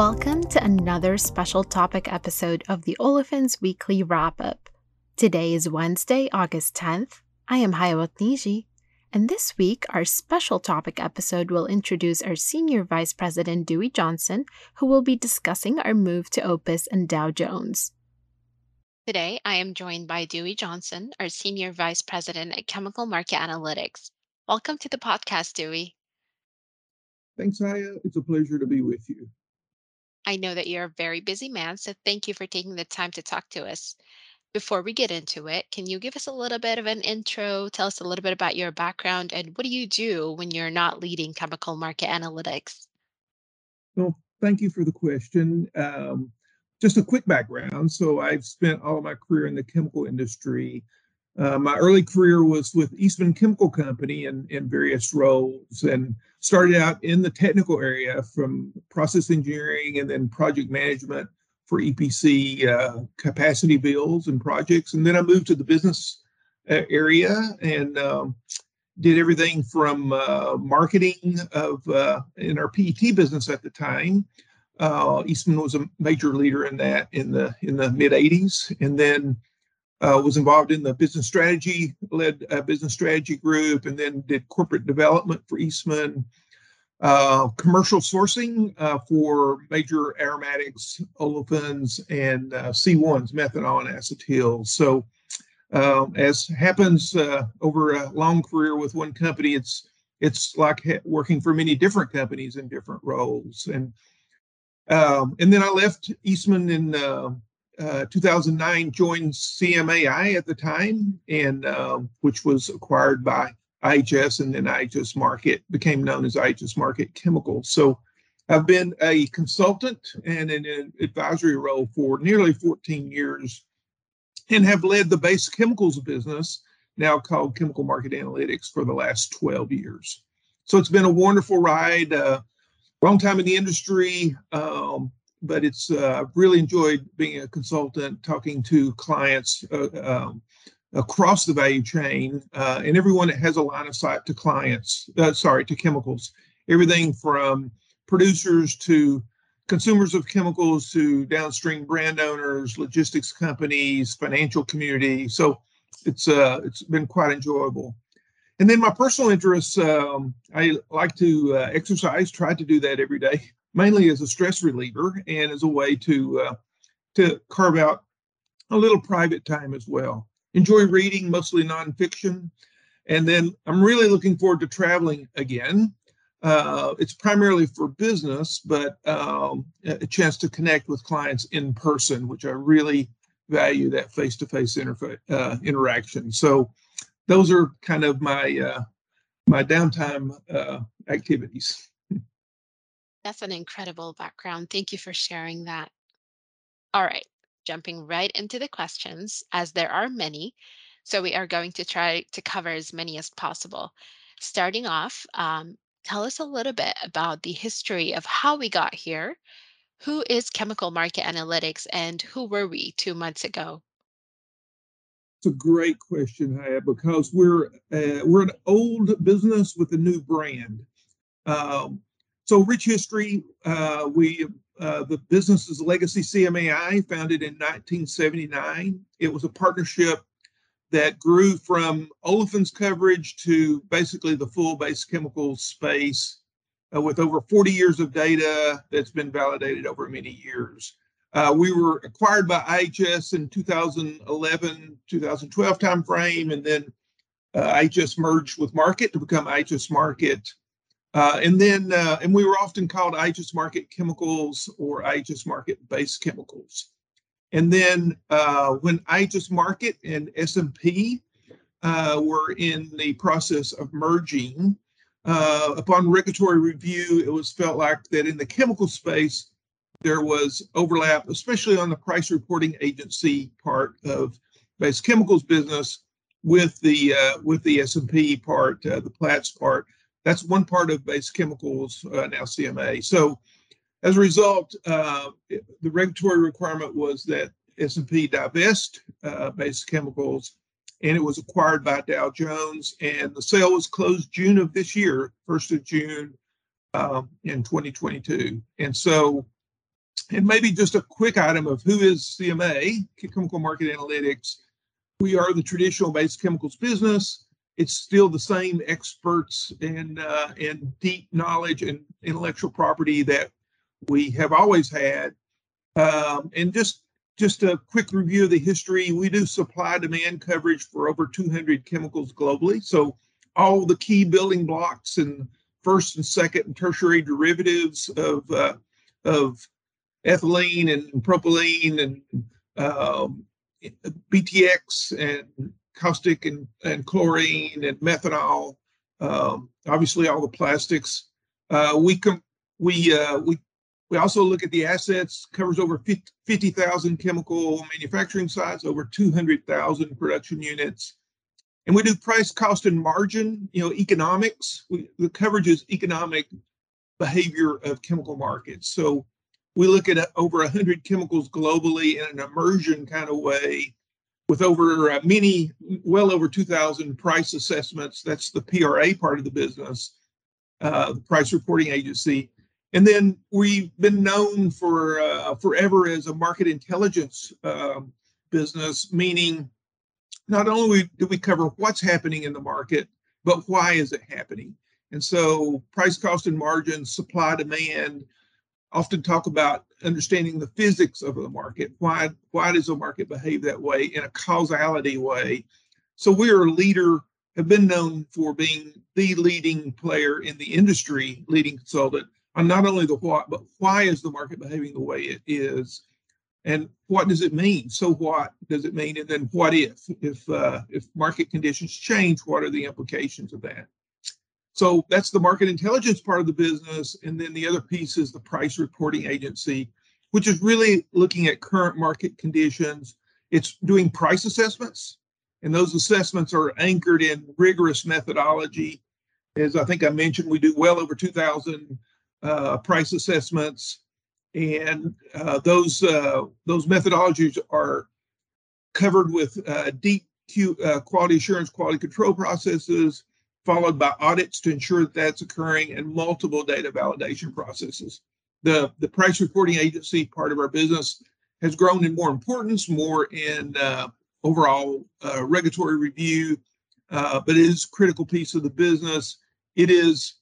Welcome to another special topic episode of the Olefins Weekly Wrap Up. Today is Wednesday, August 10th. I am Hayawat Niji, and this week our special topic episode will introduce our Senior Vice President Dewey Johnson, who will be discussing our move to OPIS and Dow Jones. Today, I am joined by Dewey Johnson, our Senior Vice President at Chemical Market Analytics. Welcome to the podcast, Dewey. Thanks, Haya. It's a pleasure to be with you. I know that you're a very busy man, so thank you for taking the time to talk to us. Before we get into it, can you give us a little bit of an intro? Tell us a little bit about your background and what do you do when you're not leading chemical market analytics? Well, thank you for the question. Um, just a quick background. So, I've spent all of my career in the chemical industry. Uh, my early career was with Eastman Chemical Company in, in various roles and started out in the technical area from process engineering and then project management for EPC uh, capacity builds and projects. And then I moved to the business uh, area and um, did everything from uh, marketing of uh, in our PET business at the time. Eastman was a major leader in that in the in the mid 80s, and then uh, was involved in the business strategy, led a business strategy group, and then did corporate development for Eastman, uh, commercial sourcing uh, for major aromatics, olefins, and uh, C1s, methanol and acetyl. So, um, as happens uh, over a long career with one company, it's it's like working for many different companies in different roles. And um, and then I left Eastman in uh, uh, 2009 joined CMAI at the time, and uh, which was acquired by IHS, and then IHS Markit became known as IHS Markit Chemicals. So I've been a consultant and in an advisory role for nearly 14 years, and have led the base chemicals business, now called Chemical Market Analytics, for the last 12 years. So it's been a wonderful ride. Uh, long time in the industry. Um, but it's uh, I've really enjoyed being a consultant, talking to clients uh, um, across the value chain, uh, and everyone that has a line of sight to clients. Uh, sorry, to chemicals. Everything from producers to consumers of chemicals to downstream brand owners, logistics companies, financial community. So it's uh, it's been quite enjoyable. And then my personal interests, um, I like to uh, exercise, try to do that every day mainly as a stress reliever and as a way to uh, to carve out a little private time as well. Enjoy reading, mostly nonfiction, and then I'm really looking forward to traveling again. Uh, it's primarily for business, but um, a chance to connect with clients in person, which I really value that face-to-face interfa- uh, interaction. So those are kind of my uh, my downtime uh, activities. That's an incredible background. Thank you for sharing that. All right, jumping right into the questions, as there are many. So we are going to try to cover as many as possible. Starting off, um, tell us a little bit about the history of how we got here. Who is Chemical Market Analytics and who were we two months ago? It's a great question, Haya, because we're uh, we're an old business with a new brand. Um, so rich history. Uh, we uh, the business is Legacy CMAI, founded in 1979. It was a partnership that grew from olefins coverage to basically the full base chemical space uh, with over 40 years of data that's been validated over many years. Uh, we were acquired by IHS in 2011, 2012 timeframe, and then uh, IHS merged with Markit to become IHS Markit uh, and then, uh, and we were often called IHS Markit chemicals or IHS Markit base chemicals. And then uh, when IHS Markit and S&P uh, were in the process of merging, uh, upon regulatory review, it was felt like that in the chemical space, there was overlap, especially on the price reporting agency part of base chemicals business with the uh, with the S&P part, the Platts part. That's one part of base chemicals, uh, now CMA. So as a result, uh, the regulatory requirement was that S&P divest uh, base chemicals, and it was acquired by Dow Jones, and the sale was closed June of this year, 1st of June um, in 2022. And so and maybe just a quick item of who is CMA, Chemical Market Analytics. We are the traditional base chemicals business. It's still the same experts and uh, and deep knowledge and intellectual property that we have always had. Um, and just just a quick review of the history. We do supply demand coverage for over 200 chemicals globally. So all the key building blocks and first and second and tertiary derivatives of uh, of ethylene and propylene and um, BTX and caustic and, and chlorine and methanol. Um, obviously, all the plastics. Uh, we com- we uh, we we also look at the assets. Covers over 50,000 chemical manufacturing sites, over 200,000 production units, and we do price, cost, and margin. You know, economics. We, the coverage is economic behavior of chemical markets. So we look at over 100 chemicals globally in an immersion kind of way with over uh, many, well over 2,000 price assessments. That's the PRA part of the business, uh, the price reporting agency. And then we've been known for uh, forever as a market intelligence um, business, meaning not only do we cover what's happening in the market, but why is it happening? And so price, cost, and margin, supply, demand, often talk about understanding the physics of the market. Why why does the market behave that way in a causality way? So we are a leader, have been known for being the leading player in the industry, leading consultant on not only the what, but why is the market behaving the way it is, and what does it mean? So what does it mean? And then what if if uh, if market conditions change? What are the implications of that? So that's the market intelligence part of the business. And then the other piece is the price reporting agency, which is really looking at current market conditions. It's doing price assessments, and those assessments are anchored in rigorous methodology. As I think I mentioned, we do well over 2,000 uh, price assessments, and uh, those uh, those methodologies are covered with uh, deep Q, uh, quality assurance, quality control processes, followed by audits to ensure that that's occurring and multiple data validation processes. The, the price reporting agency part of our business has grown in more importance, more in uh, overall uh, regulatory review, uh, but it is a critical piece of the business. It is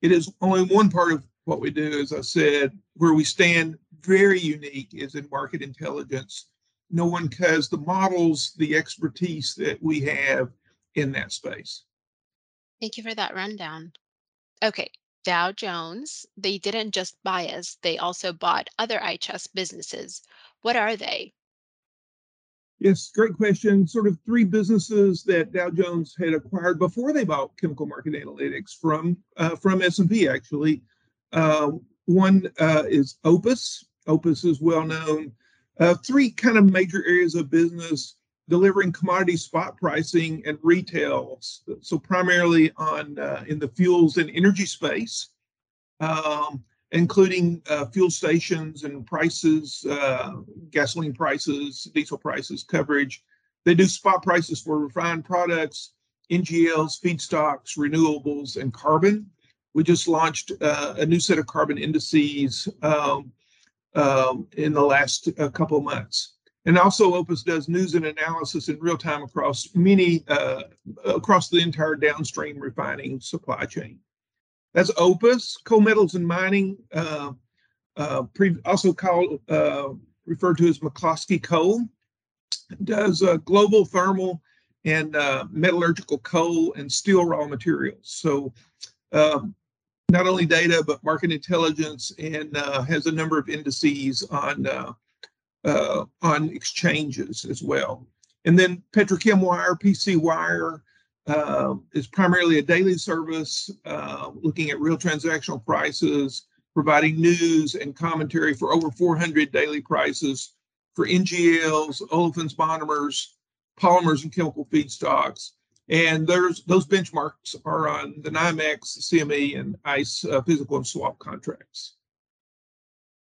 it is only one part of what we do, as I said, where we stand very unique is in market intelligence. No one has the models, the expertise that we have in that space. Thank you for that rundown. Okay, Dow Jones, they didn't just buy us, they also bought other IHS businesses. What are they? Yes, great question. Sort of three businesses that Dow Jones had acquired before they bought Chemical Market Analytics from uh, from S&P actually. Uh, one uh, is OPIS. OPIS is well known. Uh, three kind of major areas of business delivering commodity spot pricing and retail. So primarily on uh, in the fuels and energy space, um, including uh, fuel stations and prices, uh, gasoline prices, diesel prices, coverage. They do spot prices for refined products, NGLs, feedstocks, renewables, and carbon. We just launched uh, a new set of carbon indices um, um, in the last uh, couple months. And also OPIS does news and analysis in real time across many, uh, across the entire downstream refining supply chain. That's OPIS, coal metals and mining, uh, uh, pre- also called, uh, referred to as McCloskey Coal, does uh, global thermal and uh, metallurgical coal and steel raw materials. So um, not only data, but market intelligence and has a number of indices on uh, on exchanges as well. And then Petrochem Wire, PC Wire, uh, is primarily a daily service uh, looking at real transactional prices, providing news and commentary for over 400 daily prices for NGLs, olefins, monomers, polymers, and chemical feedstocks. And there's those benchmarks are on the NYMEX, CME, and ICE uh, physical and swap contracts.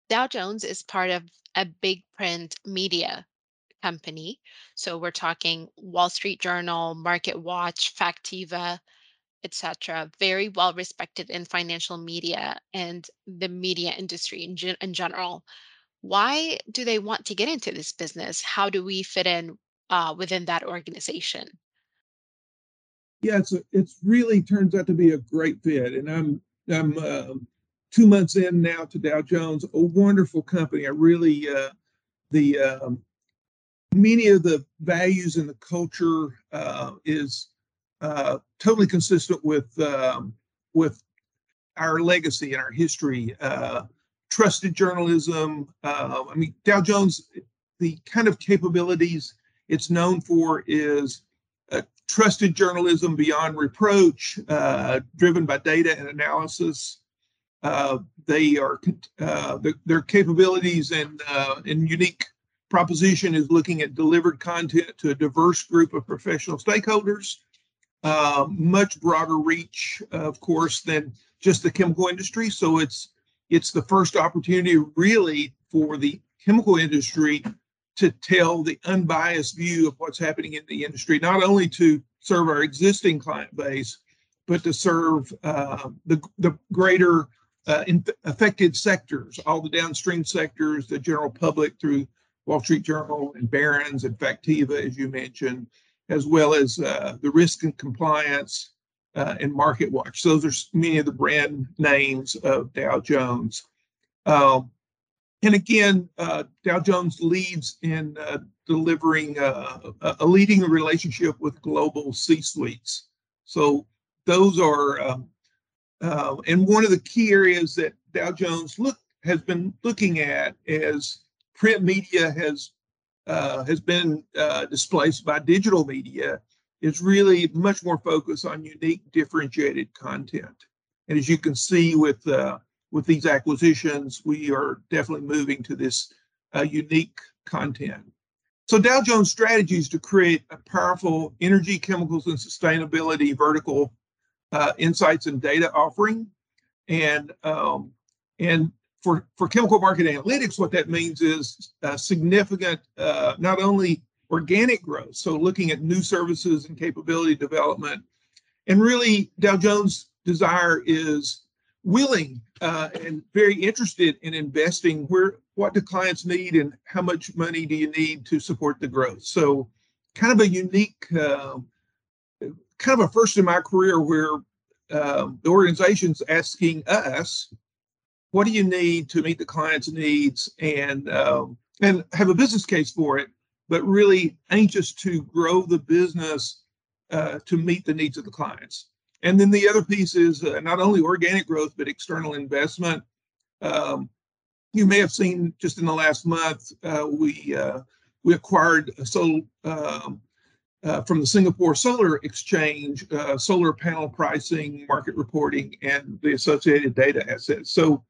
Dow Jones is part of a big print media company. So we're talking Wall Street Journal, Market Watch, Factiva, etc. Very well respected in financial media and the media industry in, gen- in general. Why do they want to get into this business? How do we fit in uh, within that organization? Yeah, it's it's really turns out to be a great fit, and I'm I'm uh, two months in now to Dow Jones, a wonderful company. I really uh, the um, many of the values and the culture uh, is uh, totally consistent with um, with our legacy and our history. Uh, trusted journalism. Uh, I mean, Dow Jones, the kind of capabilities it's known for is uh, trusted journalism beyond reproach, driven by data and analysis. They are the, their capabilities and and unique proposition is looking at delivered content to a diverse group of professional stakeholders, uh, much broader reach, of course, than just the chemical industry. So it's it's the first opportunity really for the chemical industry to tell the unbiased view of what's happening in the industry, not only to serve our existing client base, but to serve uh, the, the greater uh, affected sectors, all the downstream sectors, the general public through Wall Street Journal and Barron's and Factiva, as you mentioned, as well as uh, the risk and compliance uh, and Market Watch. Those are many of the brand names of Dow Jones. Um, and again, uh, Dow Jones leads in uh, delivering uh, a leading relationship with global C-suites. So those are, um, uh, and one of the key areas that Dow Jones look has been looking at is print media has uh, has been uh, displaced by digital media is really much more focused on unique differentiated content. And as you can see with uh, with these acquisitions we are definitely moving to this uh, unique content. So dow jones strategy is to create a powerful energy chemicals and sustainability vertical uh, insights and data offering and um, and for, for chemical market analytics, what that means is uh, significant, uh, not only organic growth, so looking at new services and capability development. And really, Dow Jones' desire is willing uh, and very interested in investing where what do clients need and how much money do you need to support the growth. So, kind of a unique, uh, kind of a first in my career where uh, the organization's asking us what do you need to meet the client's needs and um, and have a business case for it, but really anxious to grow the business uh, to meet the needs of the clients. And then the other piece is uh, not only organic growth but external investment. Um, you may have seen just in the last month uh, we uh, we acquired a solar um, uh, from the Singapore Solar Exchange, uh, solar panel pricing, market reporting, and the associated data assets. So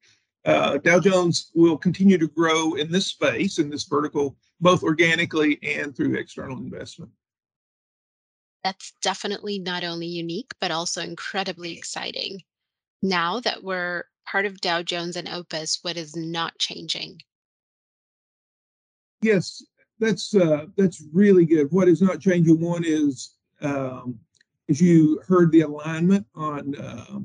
uh, Dow Jones will continue to grow in this space, in this vertical, both organically and through external investment. That's definitely not only unique, but also incredibly exciting. Now that we're part of Dow Jones and OPIS, what is not changing? Yes, that's uh, that's really good. What is not changing? One is, um, as you heard, the alignment on uh,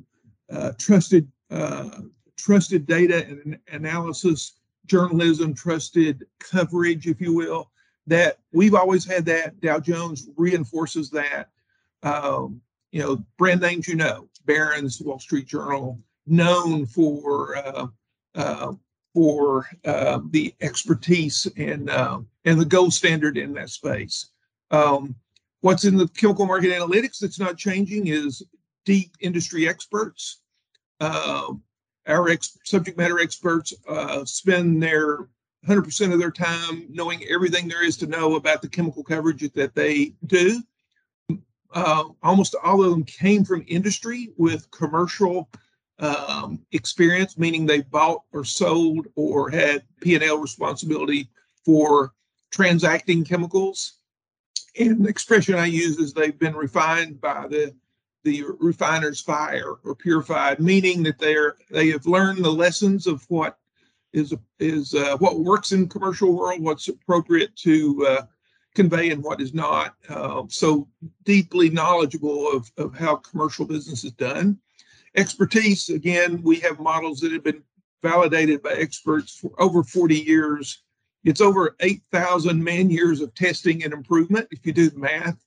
uh, trusted uh, trusted data and analysis journalism, trusted coverage, if you will. That we've always had that. Dow Jones reinforces that. Um, you know, brand names you know, Barron's, Wall Street Journal, known for uh, uh, for the expertise and and the gold standard in that space. Um, what's in the chemical market analytics that's not changing is deep industry experts. Uh, our ex- subject matter experts uh, spend their 100% of their time knowing everything there is to know about the chemical coverage that they do. Uh, almost all of them came from industry with commercial um, experience, meaning they bought or sold or had P&L responsibility for transacting chemicals. And the expression I use is they've been refined by the the refiner's fire or purified, meaning that they're they have learned the lessons of what is is uh, what works in commercial world, what's appropriate to uh, convey, and what is not. Uh, so deeply knowledgeable of of how commercial business is done. Expertise again, we have models that have been validated by experts for over 40 years. It's over 8,000 man years of testing and improvement if you do the math.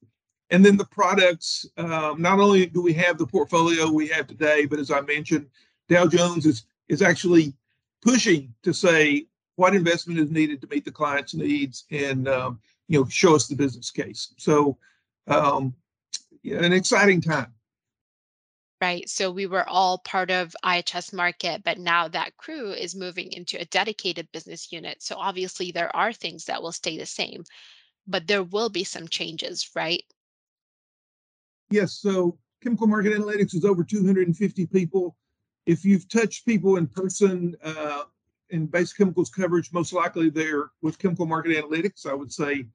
And then the products, um, not only do we have the portfolio we have today, but as I mentioned, Dow Jones is, is actually pushing to say what investment is needed to meet the client's needs and um, you know show us the business case. So um, an exciting time. Right. So we were all part of IHS Markit, but now that crew is moving into a dedicated business unit. So obviously there are things that will stay the same, but there will be some changes, right? Yes. So Chemical Market Analytics is over 250 people. If you've touched people in person uh, in base chemicals coverage, most likely they're with Chemical Market Analytics. I would say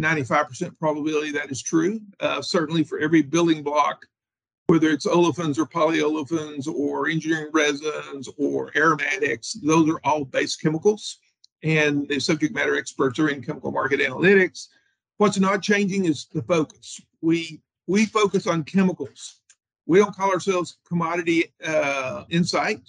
95% probability that is true. Uh, certainly for every building block whether it's olefins or polyolefins or engineering resins or aromatics, those are all base chemicals. And the subject matter experts are in chemical market analytics. What's not changing is the focus. We we focus on chemicals. We don't call ourselves commodity uh, insight.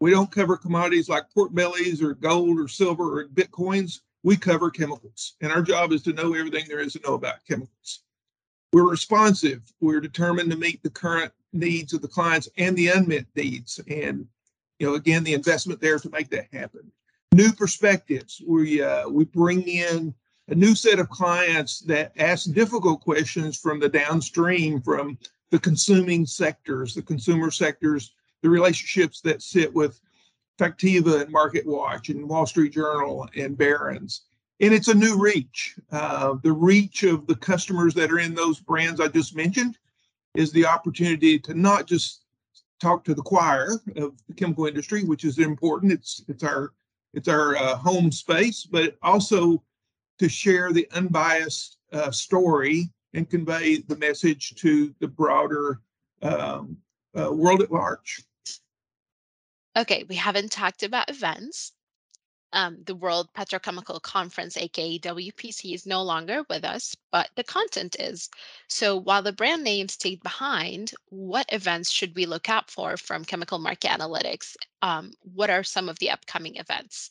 We don't cover commodities like pork bellies or gold or silver or bitcoins. We cover chemicals, and our job is to know everything there is to know about chemicals. We're responsive. We're determined to meet the current needs of the clients and the unmet needs. And, you know, again, the investment there to make that happen. New perspectives. We uh, we bring in a new set of clients that ask difficult questions from the downstream, from the consuming sectors, the consumer sectors, the relationships that sit with Factiva and Market Watch and Wall Street Journal and Barron's and it's a new reach. Uh, the reach of the customers that are in those brands I just mentioned is the opportunity to not just talk to the choir of the chemical industry, which is important. It's it's our it's our uh, home space, but also to share the unbiased uh, story and convey the message to the broader um, uh, world at large. Okay, we haven't talked about events um, the World Petrochemical Conference, aka WPC, is no longer with us, but the content is. So while the brand name stayed behind, what events should we look out for from Chemical Market Analytics? Um, what are some of the upcoming events?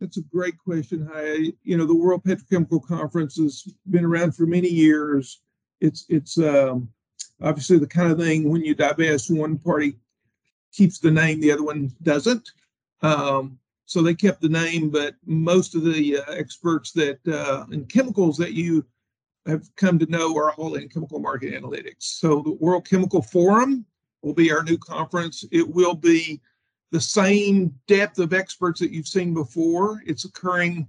That's a great question. Hi, you know the World Petrochemical Conference has been around for many years. It's it's um, obviously the kind of thing when you divest, one party keeps the name, the other one doesn't. Um, so they kept the name, but most of the uh, experts that uh, in chemicals that you have come to know are all in chemical market analytics. So the World Chemical Forum will be our new conference. It will be the same depth of experts that you've seen before. It's occurring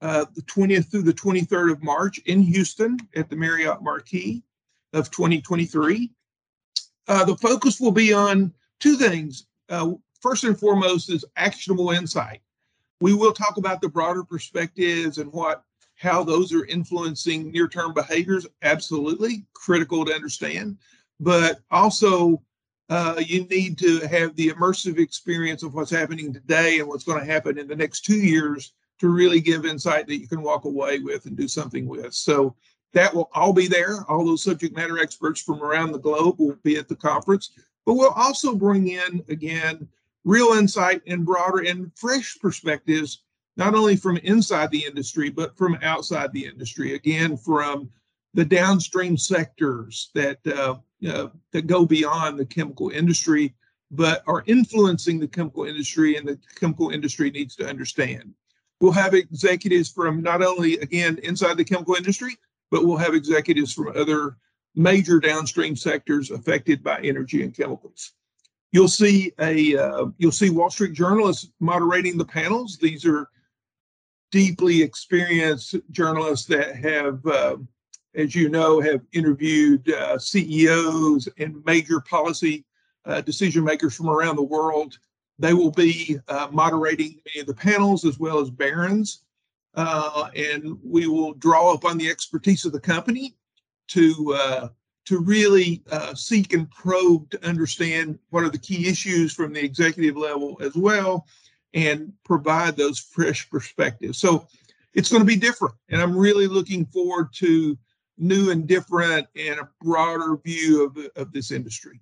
uh, the 20th through the 23rd of March in Houston at the Marriott Marquis of 2023. Uh, the focus will be on two things. Uh, first and foremost is actionable insight. We will talk about the broader perspectives and what how those are influencing near-term behaviors. Absolutely critical to understand, but also uh, you need to have the immersive experience of what's happening today and what's going to happen in the next two years to really give insight that you can walk away with and do something with. So that will all be there. All those subject matter experts from around the globe will be at the conference, but we'll also bring in again real insight and broader and fresh perspectives, not only from inside the industry, but from outside the industry. Again, from the downstream sectors that uh, uh, that go beyond the chemical industry, but are influencing the chemical industry, and the chemical industry needs to understand. We'll have executives from not only again inside the chemical industry, but we'll have executives from other major downstream sectors affected by energy and chemicals. You'll see a uh, you'll see Wall Street journalists moderating the panels. These are deeply experienced journalists that have, uh, as you know, have interviewed uh, CEOs and major policy uh, decision makers from around the world. They will be uh, moderating many of the panels as well as Barron's, uh, and we will draw upon the expertise of the company to to really uh, seek and probe to understand what are the key issues from the executive level as well and provide those fresh perspectives. So it's going to be different. And I'm really looking forward to new and different and a broader view of, of this industry.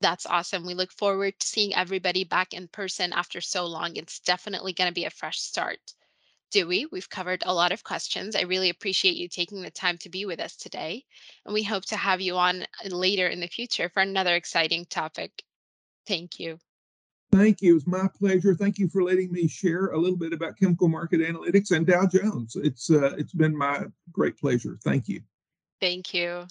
That's awesome. We look forward to seeing everybody back in person after so long. It's definitely going to be a fresh start. Dewey, we've covered a lot of questions. I really appreciate you taking the time to be with us today. And we hope to have you on uh, later in the future for another exciting topic. Thank you. Thank you. It's my pleasure. Thank you for letting me share a little bit about chemical market analytics and Dow Jones. It's uh, it's been my great pleasure. Thank you. Thank you.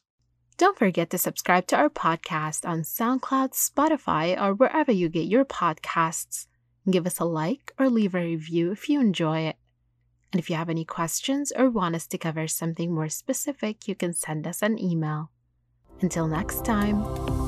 Don't forget to subscribe to our podcast on SoundCloud, Spotify, or wherever you get your podcasts. Give us a like or leave a review if you enjoy it. And if you have any questions or want us to cover something more specific, you can send us an email. Until next time.